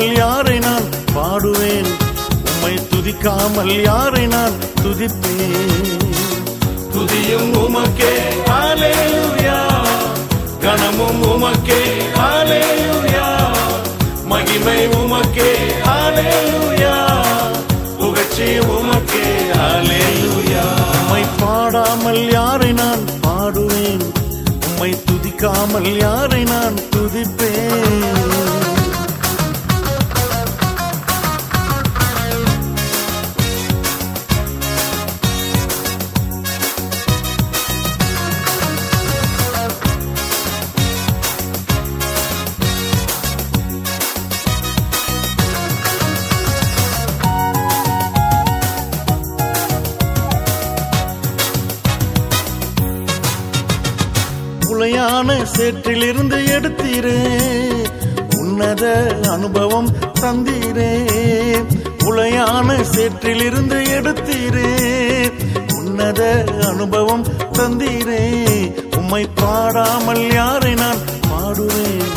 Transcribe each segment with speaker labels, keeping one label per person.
Speaker 1: துதிக்காமல் யாரை நான் பாடுவேன்? உம்மை துதிக்காமல் யாரை நான் துதிப்பேன்? துதியும் உமக்கே ஹalleluya. கணமும் உமக்கே ஹalleluya. மகிமை உமக்கே ஹalleluya. புகழ்ச்சி உமக்கே ஹalleluya. உம்மை பாடாமல் யாரை நான் பாடுவேன்? உம்மை துதிக்காமல் யாரை நான் துதிப்பேன்? சேற்றிலிருந்து எடுத்தீரே. உன்னத அனுபவம் தந்தீரே. உளையான சேற்றிலிருந்து எடுத்தீரே. உன்னத அனுபவம் தந்தீரே. உம்மை பாடாமல் யாரை நான் பாடுவேன்?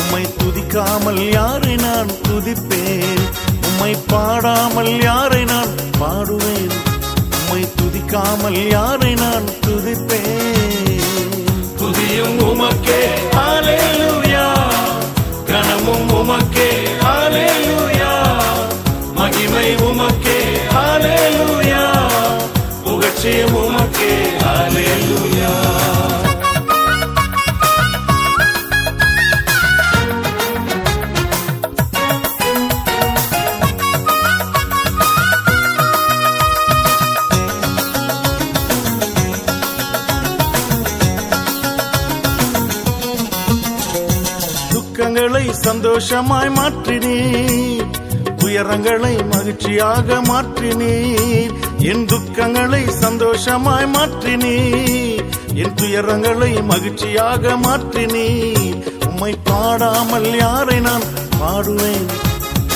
Speaker 1: உம்மை துதிக்காமல் யாரை நான் துதிப்பேன்? உம்மை பாடாமல் யாரை நான் பாடுவேன்? உம்மை துதிக்காமல் யாரை நான் துதிப்பேன்? மகிமையும் உமக்கே. ஹalleluya. கனமும் உமக்கே. ஹalleluya. மகிமை உமக்கே. ஹalleluya. புகழ்ச்சியும் உமக்கே. ஹalleluya. சந்தோஷமாய் மாற்றினீர். துயரங்களை மகிழ்ச்சியாக மாற்றினீர். என் துக்கங்களை சந்தோஷமாய் மாற்றினீர். என் துயரங்களை மகிழ்ச்சியாக மாற்றினீர். உம்மை பாடாமல் யாரை நான் பாடுவேன்?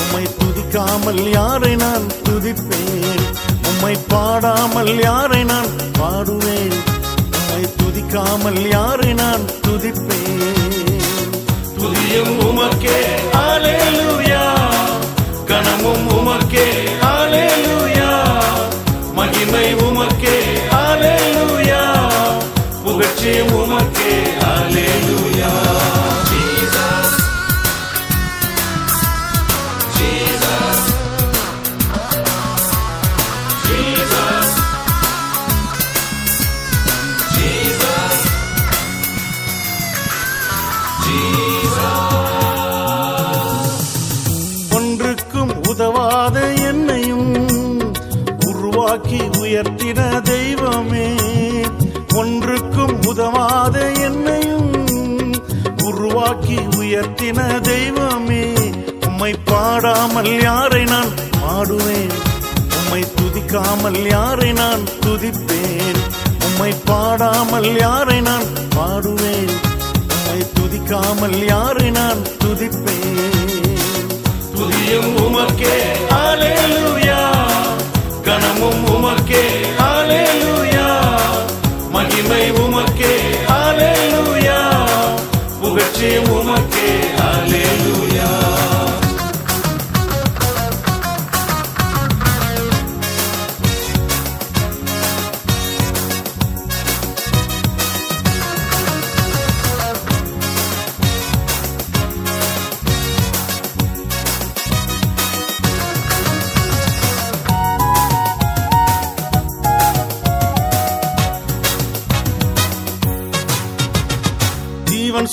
Speaker 1: உம்மை துதிக்காமல் யாரை நான் துதிப்பேன்? உம்மை பாடாமல் யாரை நான் பாடுவேன்? உம்மை துதிக்காமல் யாரை நான் துதிப்பேன்? துதியும் உமக்கே. ஹalleluya. கணமும் உமக்கே. ஹalleluya. மகிமை உமக்கே. ஹalleluya. புகழ்ச்சி உமக்கே. ஹalleluya. உதவாத என்னையும் உருவாக்கி உயர்த்தின தெய்வமே. ஒன்றுக்கும் உதவாத என்னையும் உருவாக்கி உயர்த்தின தெய்வமே. உம்மை பாடாமல் யாரை நான் பாடுவேன்? உம்மை துதிக்காமல் யாரை நான் துதிப்பேன்? உம்மை பாடாமல் யாரை நான் பாடுவேன்? உம்மை துதிக்காமல் யாரை நான் துதிப்பேன்? துதியும் உமக்கே. ஹalleluya. கனமும் உமக்கே. ஹalleluya. மகிமை உமக்கே. ஹalleluya. புகழ்ச்சியும் உமக்கே. ஹalleluya.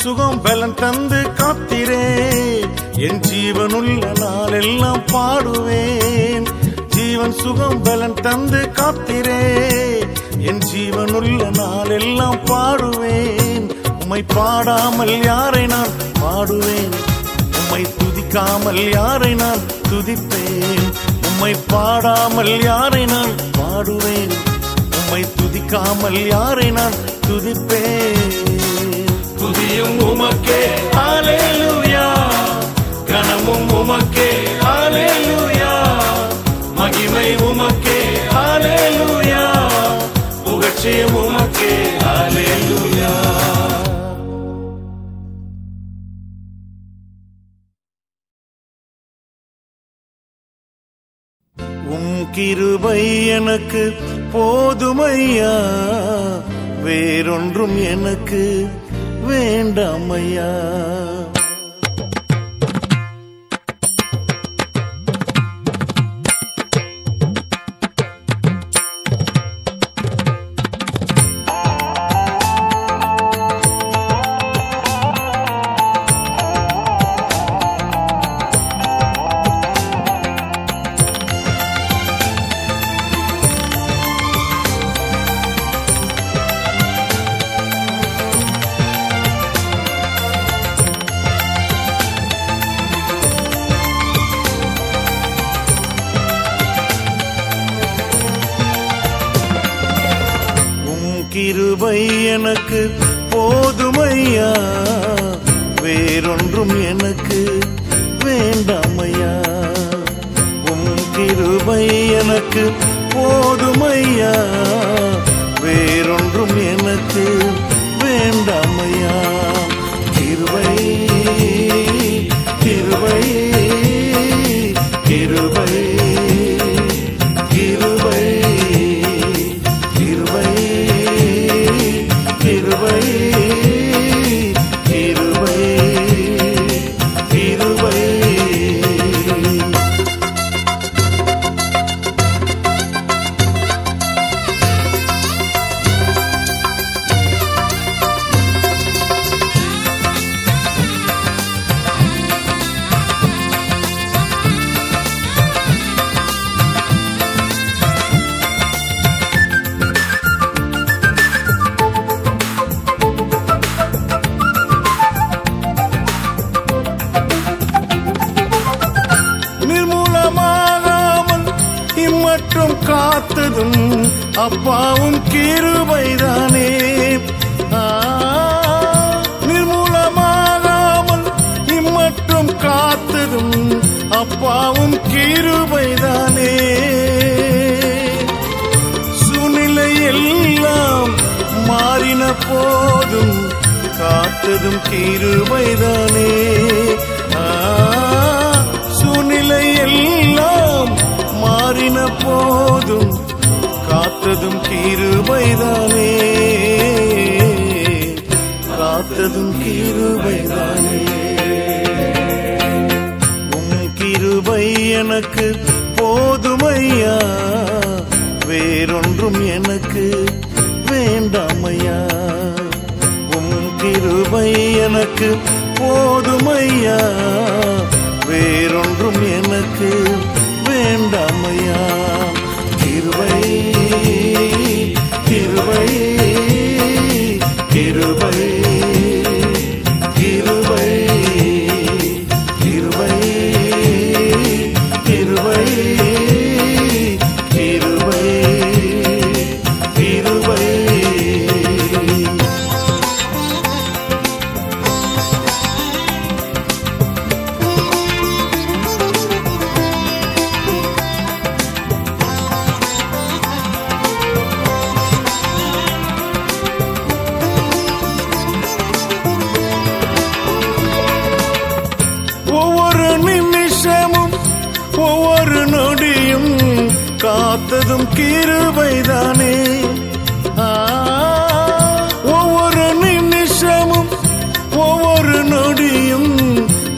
Speaker 1: சுகம் பலன் தந்து காத்திரே. என் ஜீவனுள்ள நாளெல்லாம் பாடுவேன். ஜீவன் சுகம் பலன் தந்து காத்திரே. என் ஜீவனுள்ள நாளெல்லாம் பாடுவேன். உம்மை பாடாமல் யாரை நான் பாடுவேன்? உம்மை துதிக்காமல் யாரை நான் துதிப்பேன்? உம்மை பாடாமல் யாரை நான் பாடுவேன்? உம்மை துதிக்காமல் யாரை நான் துதிப்பேன்? துதியும் உமக்கே. ஆலேலுயா கனமும் உமக்கே. ஆலேலுயா மகிமை உமக்கே. ஆலேலுயா புகழ்ச்சியும் உமக்கே. ஆலேலுயா உம் கிருபை எனக்கு போதுமையா. வேறொன்றும் எனக்கு வேண்டாமையா மற்றும் காத்ததும் அப்பாவும் கிருபைதானே. நிர்மூலமாகாமல் இம்மற்றும் காத்ததும் அப்பாவும் கிருபைதானே. சூழ்நிலை எல்லாம் மாறின போதும் காத்ததும் கிருபைதானே. சூழ்நிலை எல்லாம் போதும் காத்ததும் கிருபைதானே. காத்ததும் கிருபைதானே. உம் கிருபை எனக்கு போதுமையா? வேறொன்றும் எனக்கு வேண்டாமையா? உம் கிருபை எனக்கு போதுமையா? வேறொன்றும்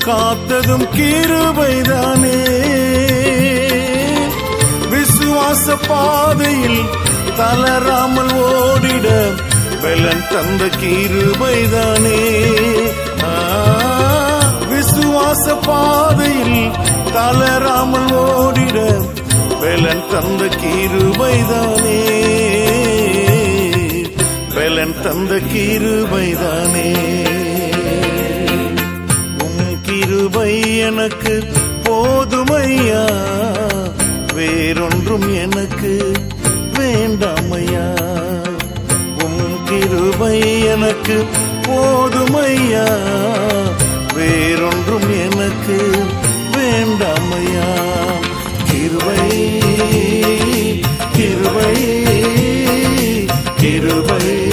Speaker 1: காத்ததும் கிருபைதானே. விசுவாச பாதையில் தளராமல் ஓடிட பலன் தந்த கிருபைதானே. விசுவாச பாதையில் தளராமல் ஓடிட பலன் தந்த கிருபைதானே. பலன் தந்த கிருபைதானே. கிருபை எனக்கு போதுமையா? வேறொன்றும் எனக்கு வேண்டாமையா? உம் கிருபை எனக்கு போதுமையா? வேறொன்றும் எனக்கு வேண்டாமையா? கிருபை கிருபை கிருபை.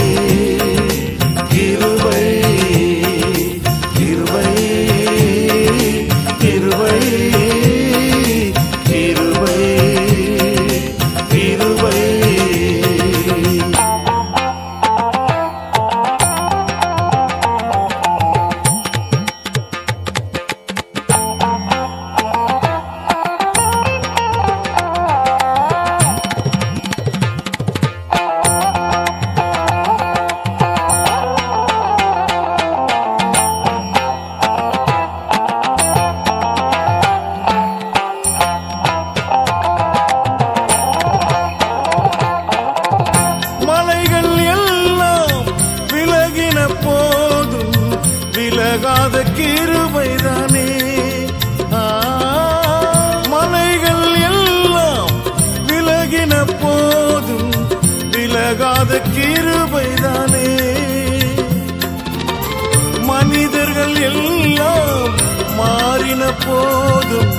Speaker 1: மனிதர்கள் எல்லாம் மாறின போதும்.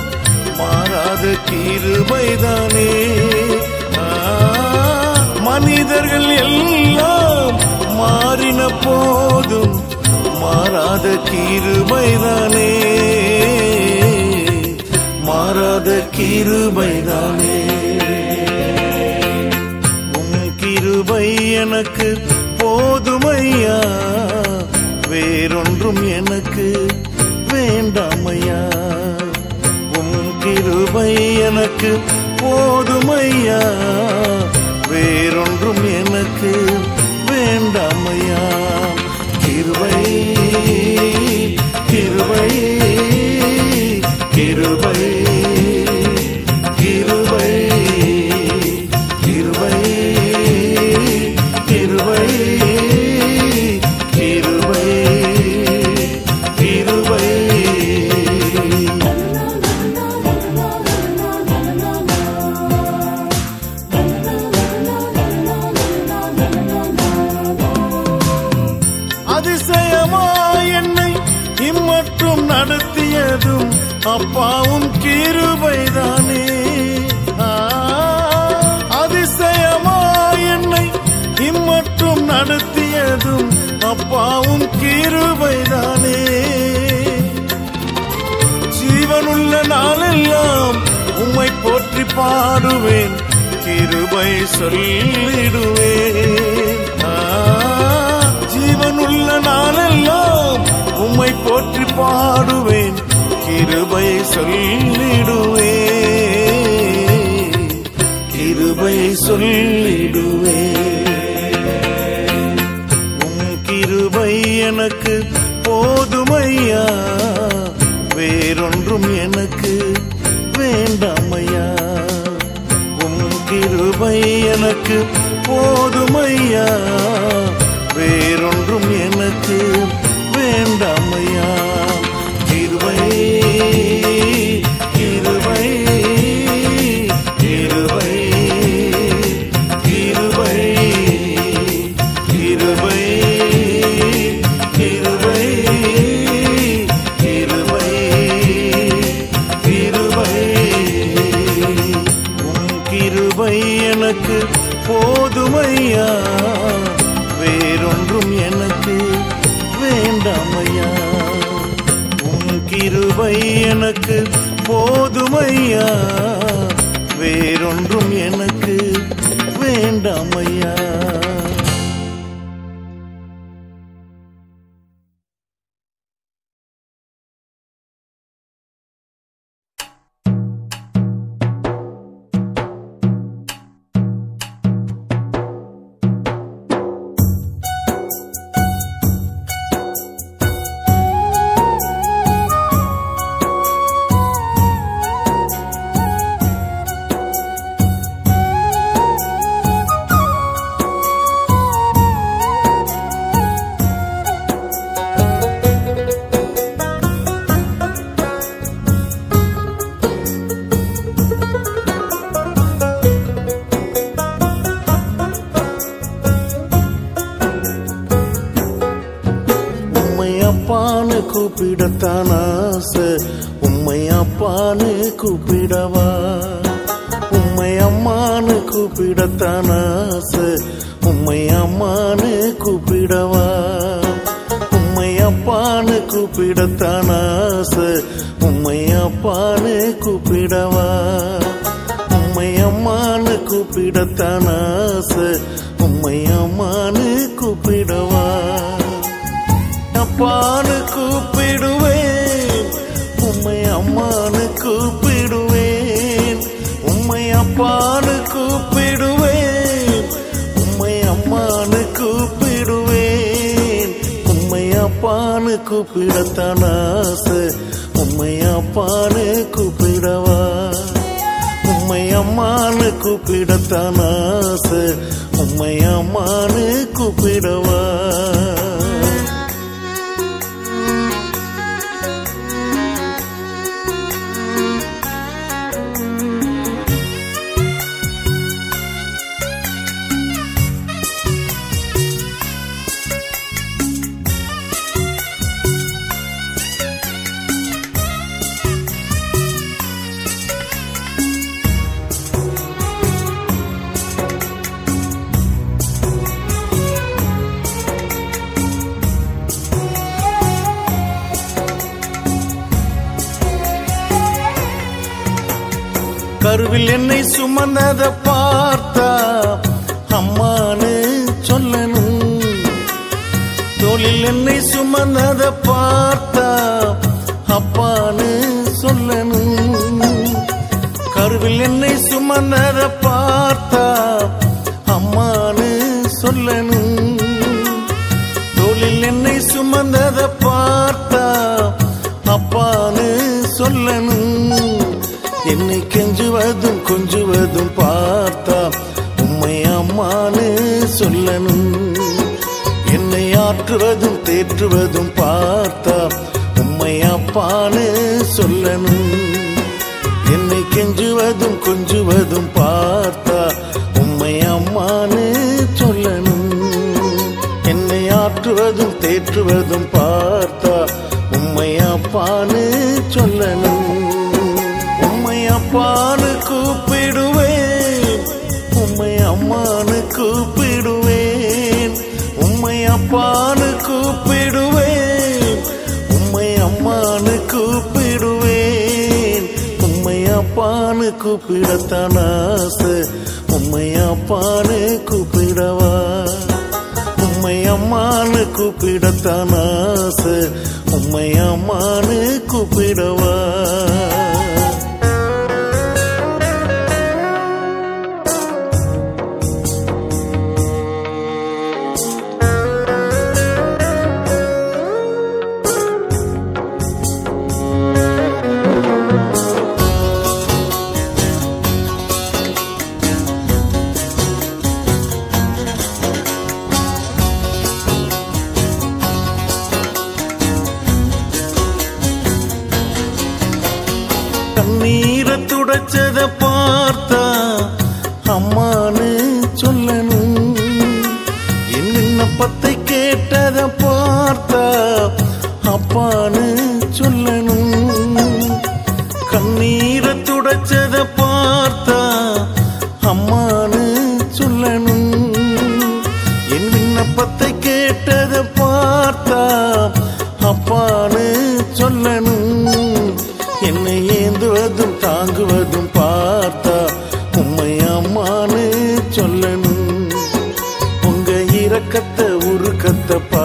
Speaker 1: மாறாத கிருபைதானே. மனிதர்கள் எல்லாம் மாறின போதும். மாறாத கிருபைதானே. மாறாத கிருபைதானே. உம் கிருபை எனக்கு போதுமையா வேறொன்றும் கிருபை எனக்கு போதுமையா வேறொன்றும் எனக்கு பாடுவேன் கிருபை சொல்லிடுவேன். ஜீவனுள்ள நாளெல்லாம் உம்மை போற்றி பாடுவேன் கிருபை சொல்லிடுவேன். கிருபை சொல்லிடுவேன். உம் கிருபை எனக்கு போதுமையா வேறொன்றும் எனக்கு எனக்கு போதுமையா வேறொன்றும் என் போதுமையா வேறொன்றும் எனக்கு வேண்டாமையா. உன் கிருபை எனக்கு போதுமையா. வேறொன்றும் எனக்கு வேண்டாமையா. கூப்பிடத்தான் ஆசை. உம்மை அப்பான்னு கூப்பிடவா? உம்மை அம்மானு கூப்பிடத்தான் ஆசை. உம்மை அம்மான்னு கூப்பிடவா? உம்மை அப்பான்னு கூப்பிடத்தான் ஆசை. உம்மை அப்பான்னு கூப்பிடவா? உம்மை அம்மானு கூப்பிடத்தான் ஆசை. உம்மை அம்மான்னு கூப்பிடவா? அப்பான்னு கூப்பிடுவேன். உம்மை அம்மானு கூப்பிடுவேன். உம்மை அப்பானு கூப்பிடுவேன். உம்மை அம்மானு கூப்பிடுவேன். உம்மை அப்பானு கூப்பிடத்தான் ஆசை. உம்மை அப்பானு கூப்பிடவா? உம்மை அம்மானு கூப்பிடத்தான் ஆசை. உம்மை அம்மானு கூப்பிடவா? கருவில் என்னை சுமந்தத பார்த்தா அம்மானு சொல்லணும். தோளில் என்னை சுமந்தத பார்த்தா அப்பான்னு சொல்லணும். கருவில் என்னை சுமந்தத பார்த்தா அம்மானு சொல்லணும். என்னை கெஞ்சுவதும் கொஞ்சுவதும் பார்த்தா உம்மை அம்மானு சொல்லணும். என்னை ஆற்றுவதும் தேற்றுவதும் பார்த்தா உம்மை அப்பானு சொல்லணும். என்னை கெஞ்சுவதும் கொஞ்சுவதும் பார்த்தா உம்மை அம்மானு சொல்லணும். என்னை ஆற்றுவதும் தேற்றுவதும் பார்த்தா அப்பான்னு கூப்பிடத்தான் ஆசை. உம்மை அப்பான்னு கூப்பிடவா? உம்மை அம்மான்னு கூப்பிடத்தான் ஆசை. உம்மை அம்மான்னு கூப்பிடவா? இரக்கத்தை உருக்கத்தை பா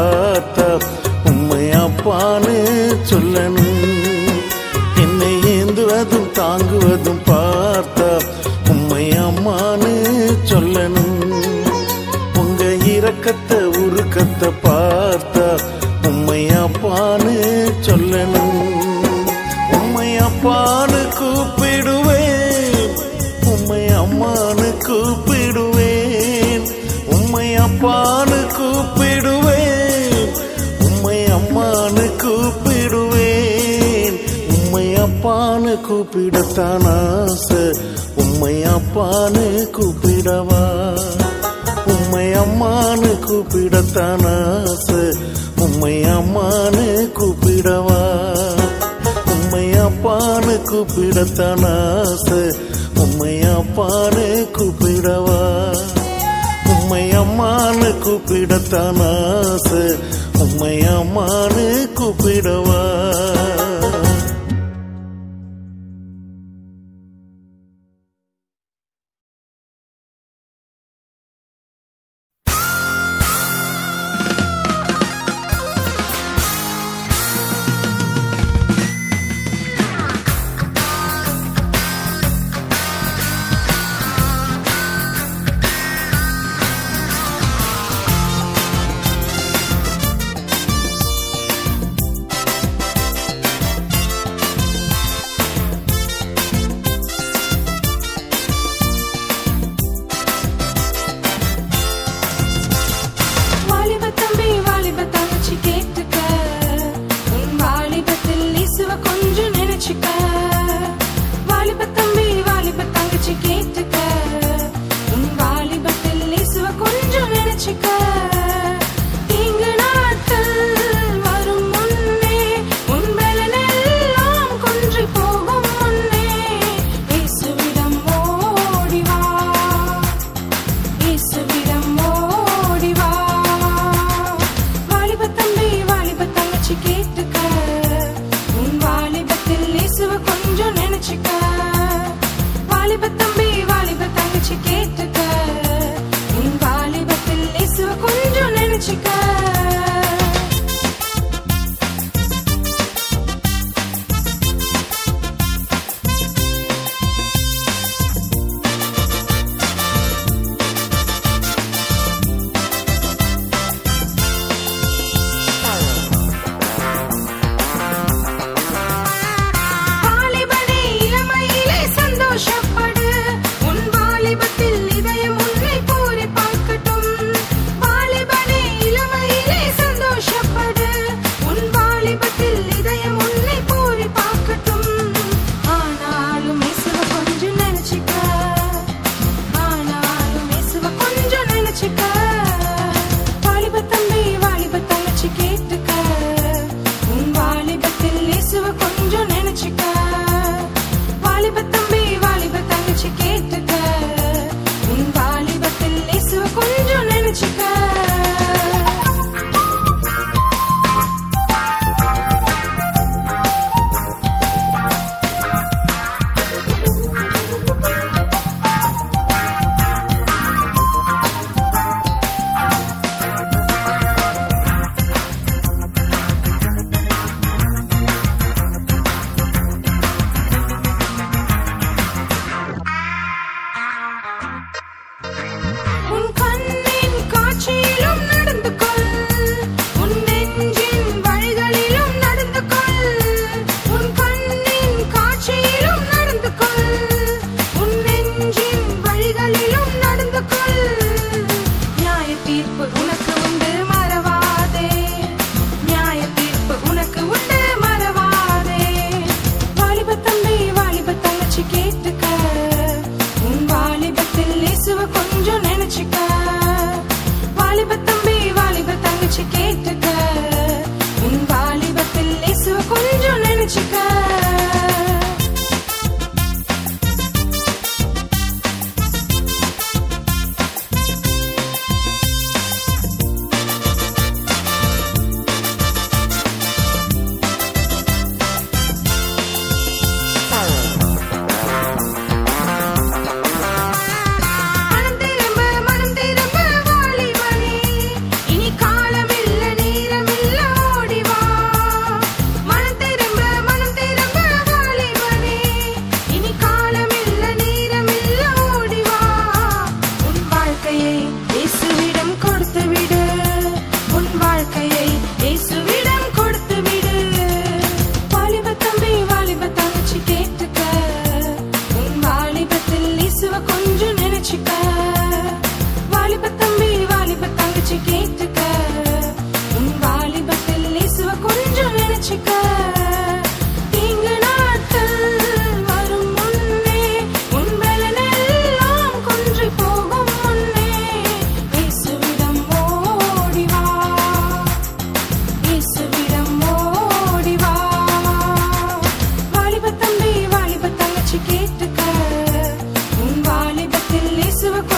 Speaker 1: கூப்பிடத்தான் ஆசை. உம்மை அப்பான்னு கூப்பிடவா? உம்மை அம்மானு கூப்பிடத்தான் ஆசை. உம்மை அம்மானு கூப்பிடவா? உம்மை அப்பானு கூப்பிடத்தான் ஆசை. உம்மை அப்பானு கூப்பிடவா? உம்மை அம்மானு கூப்பிடத்தான் ஆசை. உம்மை அம்மானு கூப்பிடவா? praticar.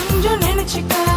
Speaker 1: கொஞ்சம் நினைச்சுக்க.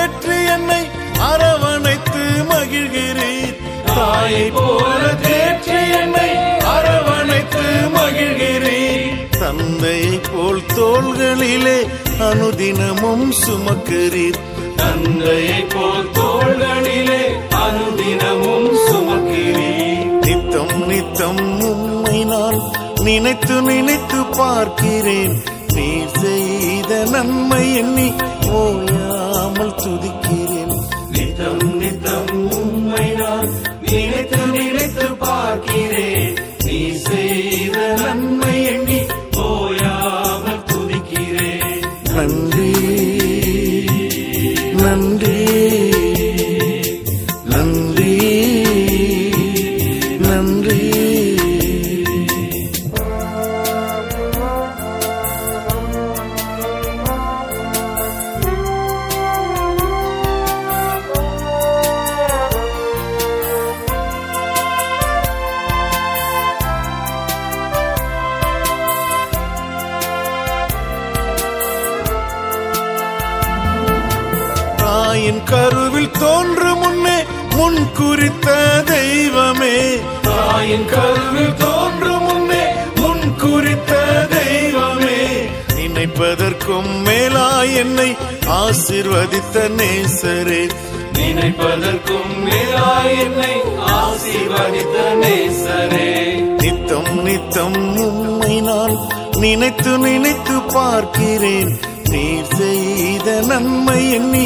Speaker 1: ஏற்று என்னை அரவணைத்து மகிழ்கிறீர். தாயை போல தேற்று என்னை அரவணைத்து மகிழ்கிறீர். தந்தையை போல் தோள்களிலே அனுதினமும் சுமக்கிறீர்.
Speaker 2: தந்தையை போல் தோள்களிலே அனுதினமும் சுமக்கிறீர்.
Speaker 1: நித்தம் நித்தம் உண்மை நான் நினைத்து நினைத்து பார்க்கிறேன். நீ செய்த நன்மை எண்ணி
Speaker 2: ஓய to the key.
Speaker 1: நித்தம் உம்மை நான் நினைத்து நினைத்து பார்க்கிறேன். நீர் செய்த நன்மை எண்ணி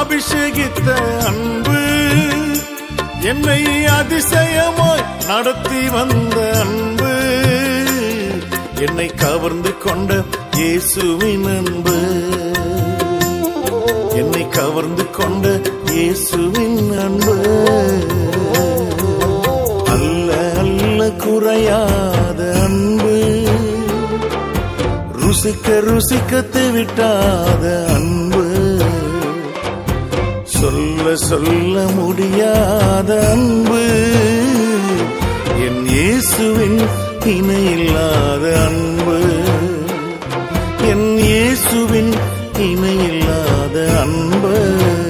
Speaker 1: அபிஷேகித்த அன்பு என்னை அதிசயமாய் நடத்தி வந்த அன்பு என்னை கவர்ந்து கொண்ட இயேசுவின் அன்பு. என்னை கவர்ந்து கொண்ட இயேசுவின் அன்பு. அல்ல அல்ல குறையாத அன்பு. ருசிக்க ருசிக்கத்து விட்டாத அன்பு. சொல்ல சொல்ல முடியாத அன்பு. என் இயேசுவின் இணையில்லாத அன்பு. என் இயேசுவின் இணையில்லாத அன்பு.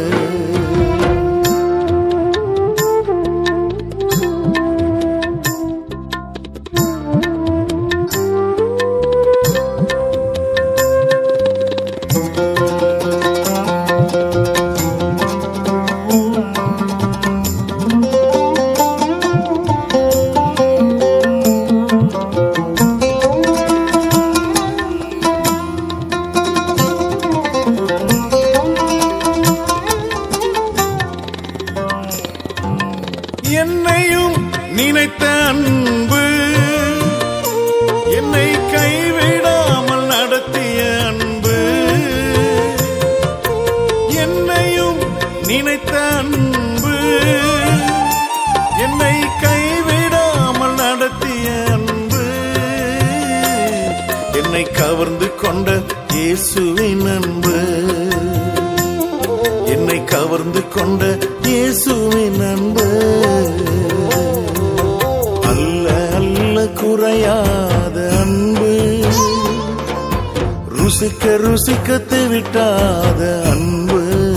Speaker 1: அன்பு.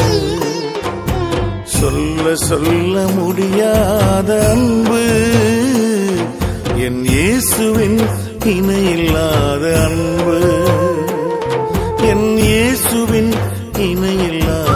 Speaker 1: சொல்ல சொல்ல முடியாத அன்பு. என் இயேசுவின் இணையில்லாத அன்பு. என் இயேசுவின் இணையில்லாத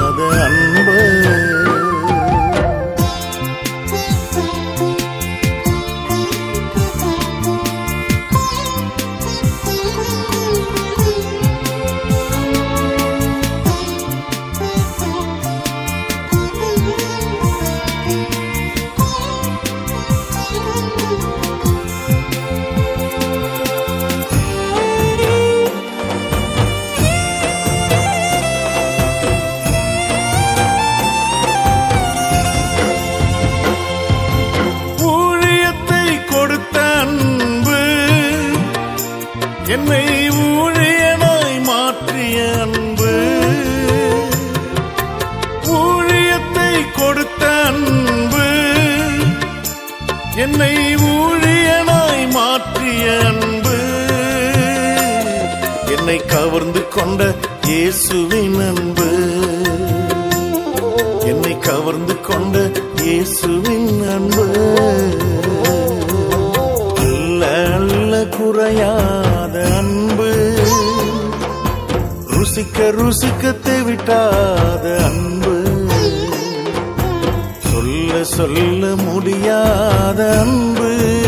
Speaker 1: இயேசுவின் அன்பு. என்னை கவர்ந்து கொண்ட இயேசுவின் அன்பு. அல்ல அல்ல குறையாத அன்பு. ருசிக்க ருசிக்க விட்டாத அன்பு. சொல்ல சொல்ல முடியாத அன்பு.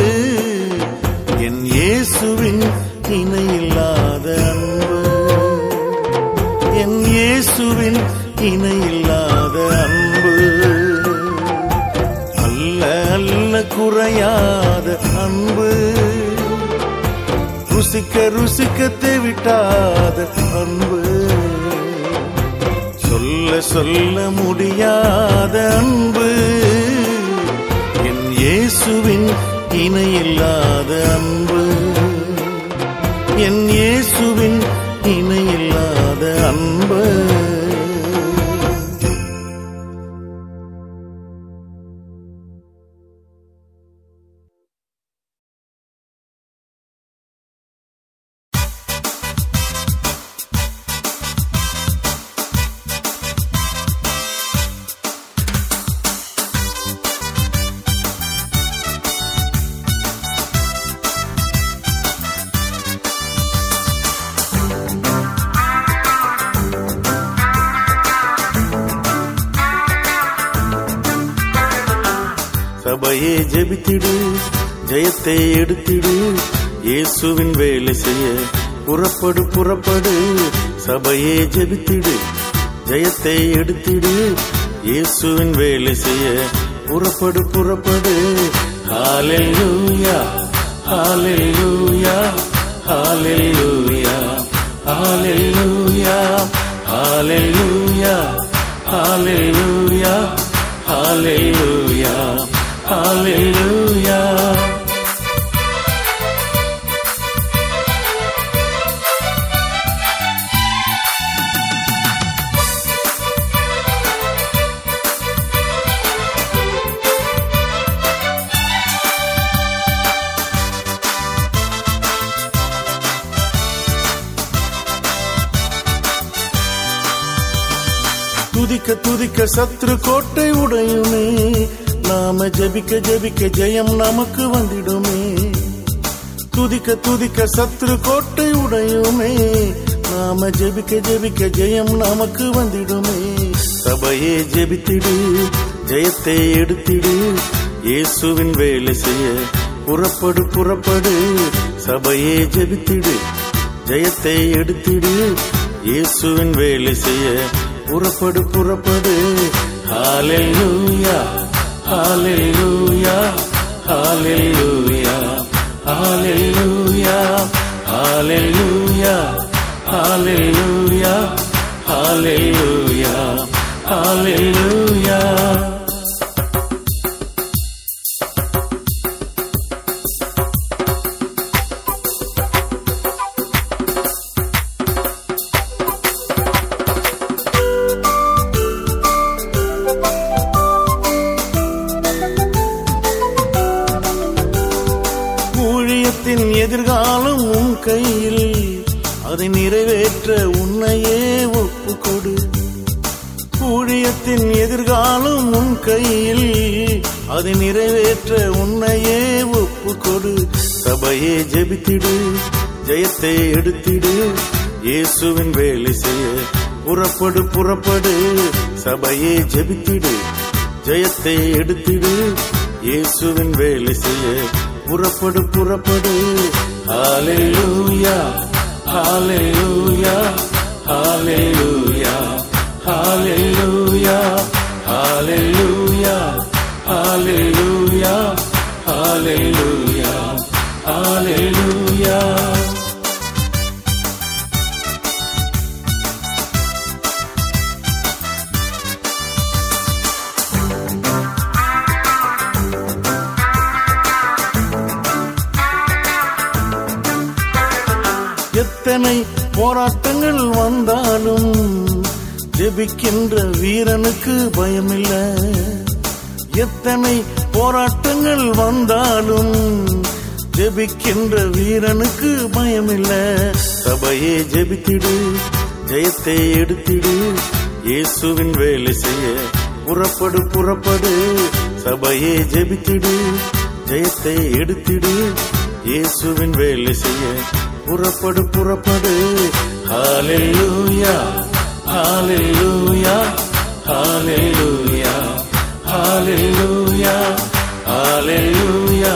Speaker 1: என் இயேசுவின் இணையில்லாத அன்பு. இயேசுவின் இணையில்லாத அன்பு. அல்ல அல்ல குறையாத அன்பு. ருசிக்க ருசிக்கத்தை விட்டாத அன்பு. சொல்ல சொல்ல முடியாத அன்பு. என் இயேசுவின் இணையில்லாத அன்பு. என் இயேசுவின் இணையில்லாத அன்பு. புறப்படு புறப்படு சபையே ஜெபித்திடு ஜெயத்தை எடுத்திடு இயேசுவின் வேலை செய்ய புறப்படு புறப்படு hallelujah hallelujah hallelujah hallelujah hallelujah hallelujah hallelujah hallelujah சத்ரு கோட்டை உடையுமே. நாம ஜபிக்க ஜபிக்க ஜெயம் நமக்கு வந்திடுமே. துதிக்க துதிக்க சத்ரு கோட்டை உடையுமே. நாம ஜெபிக்க ஜெபிக்க ஜெயம் நமக்கு வந்திடுமே. சபையே ஜெபித்திடு ஜெயத்தை எடுத்திடு. இயேசுவின் வேலை செய்ய புறப்படு புறப்படு. சபையே ஜெபித்திடு ஜெயத்தை எடுத்திடு. இயேசுவின் வேலை செய்ய புறப்படு புறப்படு hallelujah hallelujah hallelujah hallelujah hallelujah hallelujah hallelujah hallelujah அவையே ஜெபித்திடு ஜெயத்தை எடுத்திடு இயேசுவின் வேலை செய்ய. புறப்படு புறப்படு சபையே ஜெபித்திடு ஜெயத்தை எடுத்திடு இயேசுவின் வேலை செய்ய. புறப்படு புறப்படு hallelujah hallelujah hallelujah hallelujah hallelujah hallelujah hallelujah எத்தனை போராட்டங்கள் வந்தாலும் ஜெபிக்கின்ற வீரனுக்கு பயமில்லை. எத்தனை போராட்டங்கள் வந்தாலும் ஜெபிக்கின்ற வீரனுக்கு பயமில்ல. சபையே ஜெபித்திடு ஜெயத்தை எடுத்திடு. இயேசுவின் வேலை செய்ய புறப்படு புறப்படு. சபையே ஜெபித்திடு ஜெயத்தை எடுத்திடு. இயேசுவின் வேலை செய்ய புறப்படு புறப்படு. Hallelujah hallelujah hallelujah hallelujah hallelujah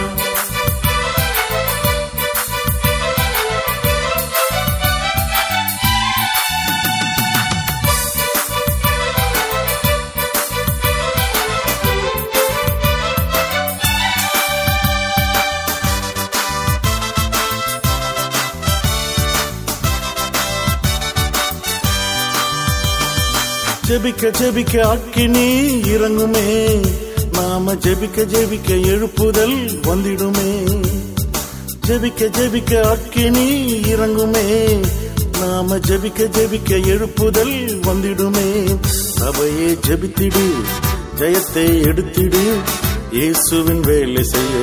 Speaker 1: ஜெபிக்க ஜெபிக்க அக்கினி இறங்குமே. நாம ஜெபிக்க ஜெபிக்க எழுப்புதல் வந்திடுமே. ஜெபிக்க ஜெபிக்க அக்கினி இறங்குமே. நாம ஜெபிக்க ஜெபிக்க எழுப்புதல் வந்திடுமே. சபையே ஜெபித்திடு ஜெயத்தை எடுத்திடு. இயேசுவின் வேலை செய்ய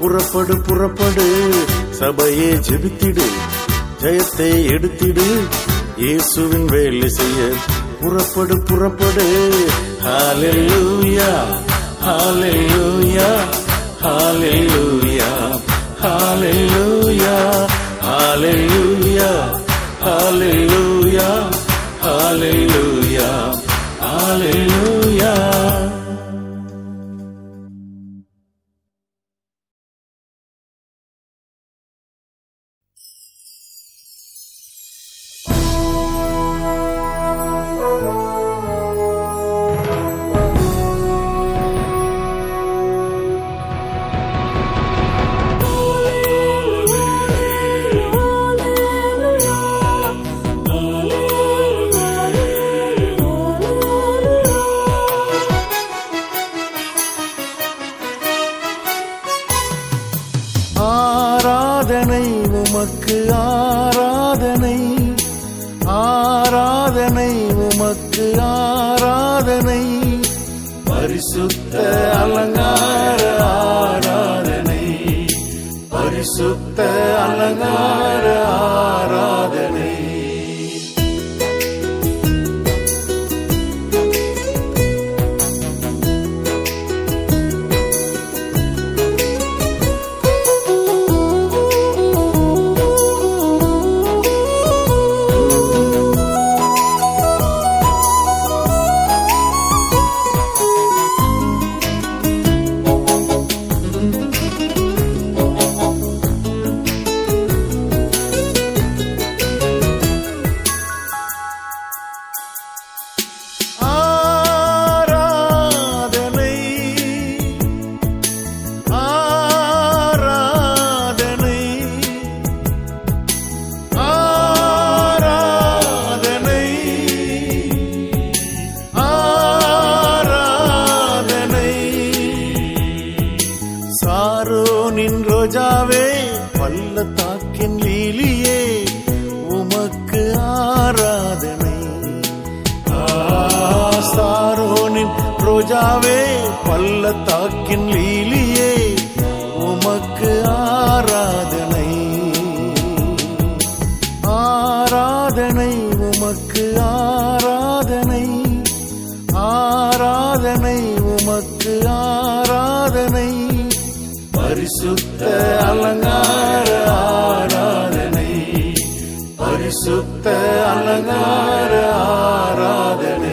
Speaker 1: புறப்படு புறப்படு. சபையே ஜெபித்திடு ஜெயத்தை எடுத்திடு. இயேசுவின் வேலை செய்ய புறப்படு புறப்படு hallelujah hallelujah hallelujah hallelujah hallelujah hallelujah hallelujah hallelujah பள்ளத்தாக்கின் லீலியே உமக்கு ஆராதனை. ஆராதனை உமக்கு ஆராதனை. ஆராதனை உமக்கு ஆராதனை. பரிசுத்த அலங்கார ஆராதனை. பரிசுத்த அலங்கார ஆராதனை.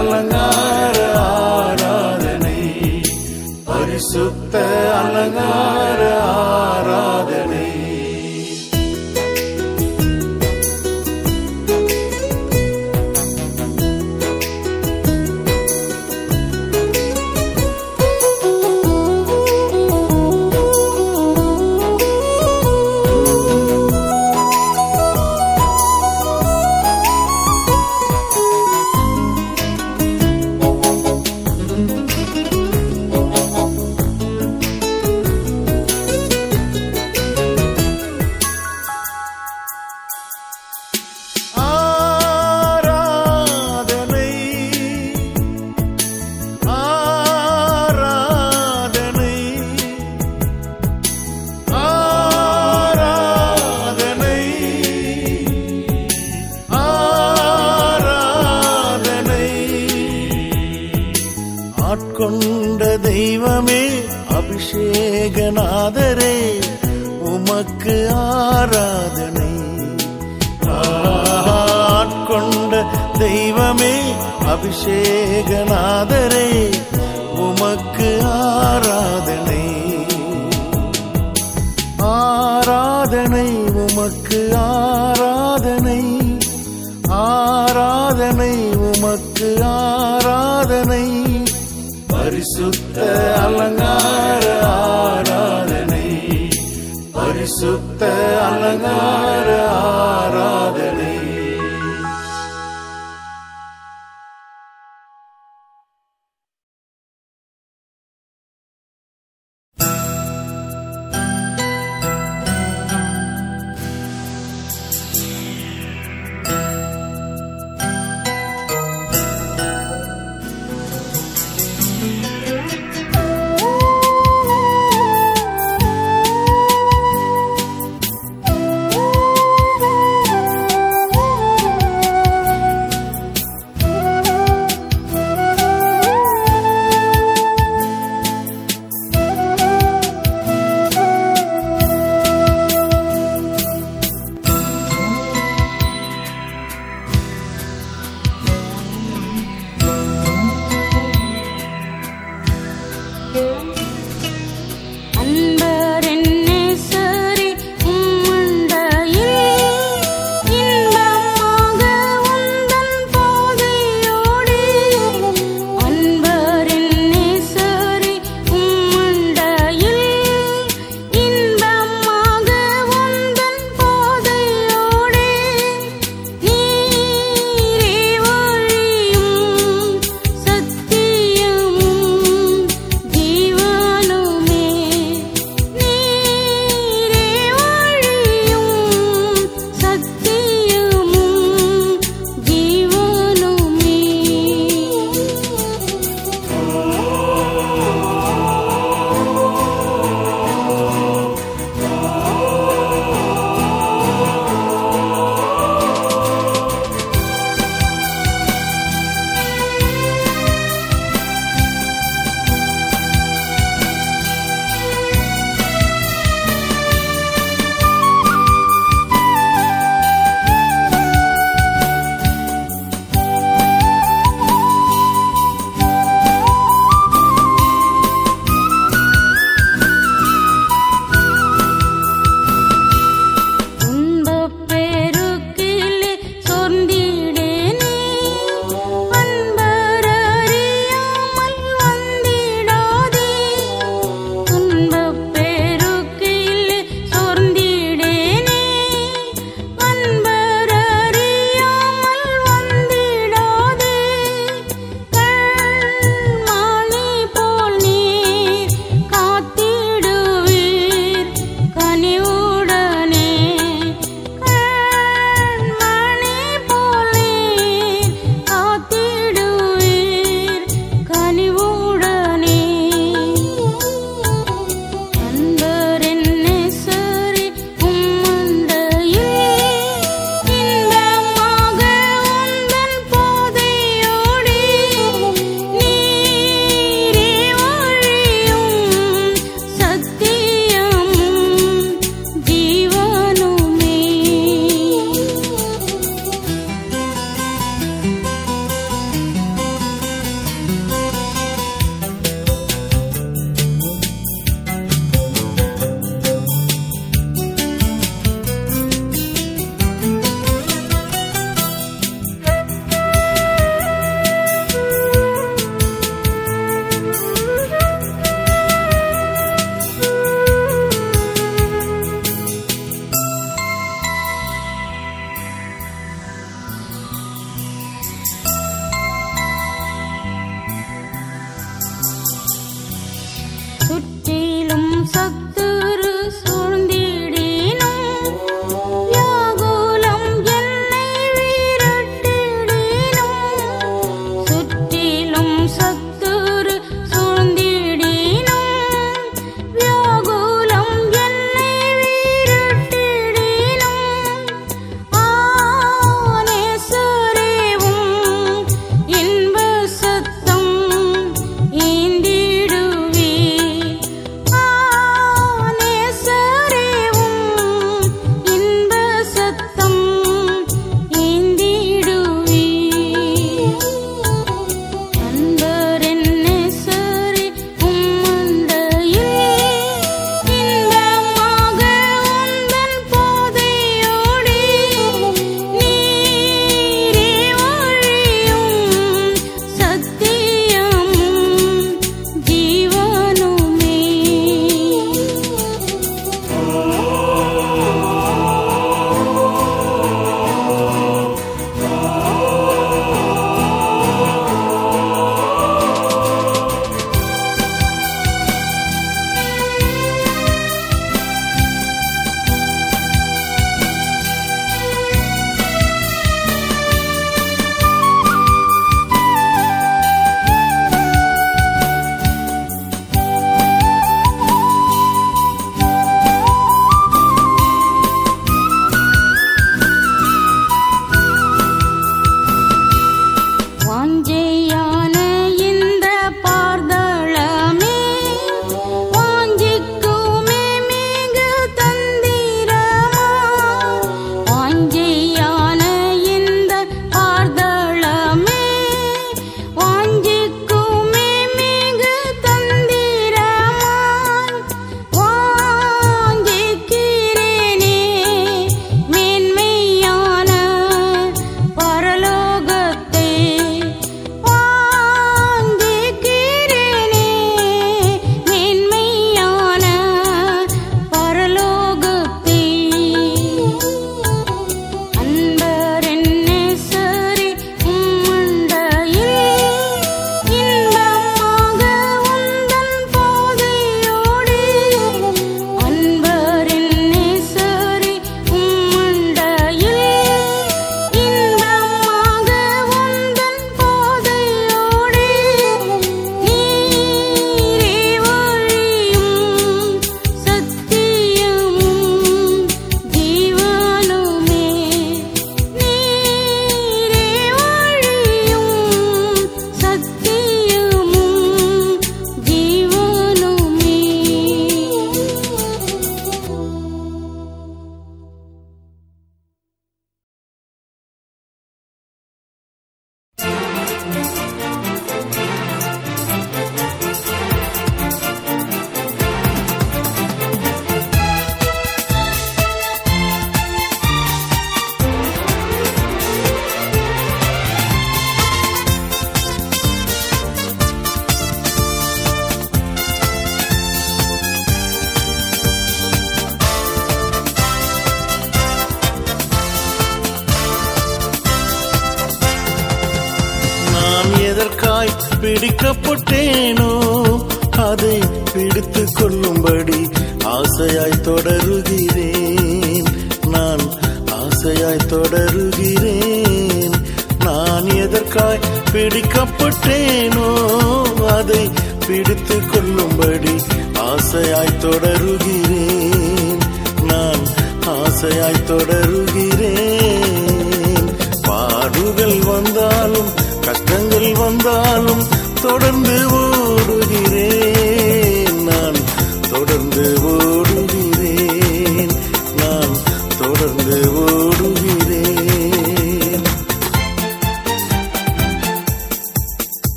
Speaker 1: அலங்கார ஆராதனை பரிசுத்த அலங்கார ஆராதனை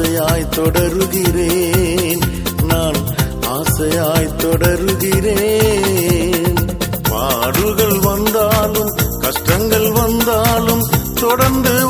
Speaker 1: ஆசையாய் தொடருகிறேன். நான் ஆசையாய் தொடருகிறேன். மாறுகள் வந்தாலும் கஷ்டங்கள் வந்தாலும் தொடர்ந்து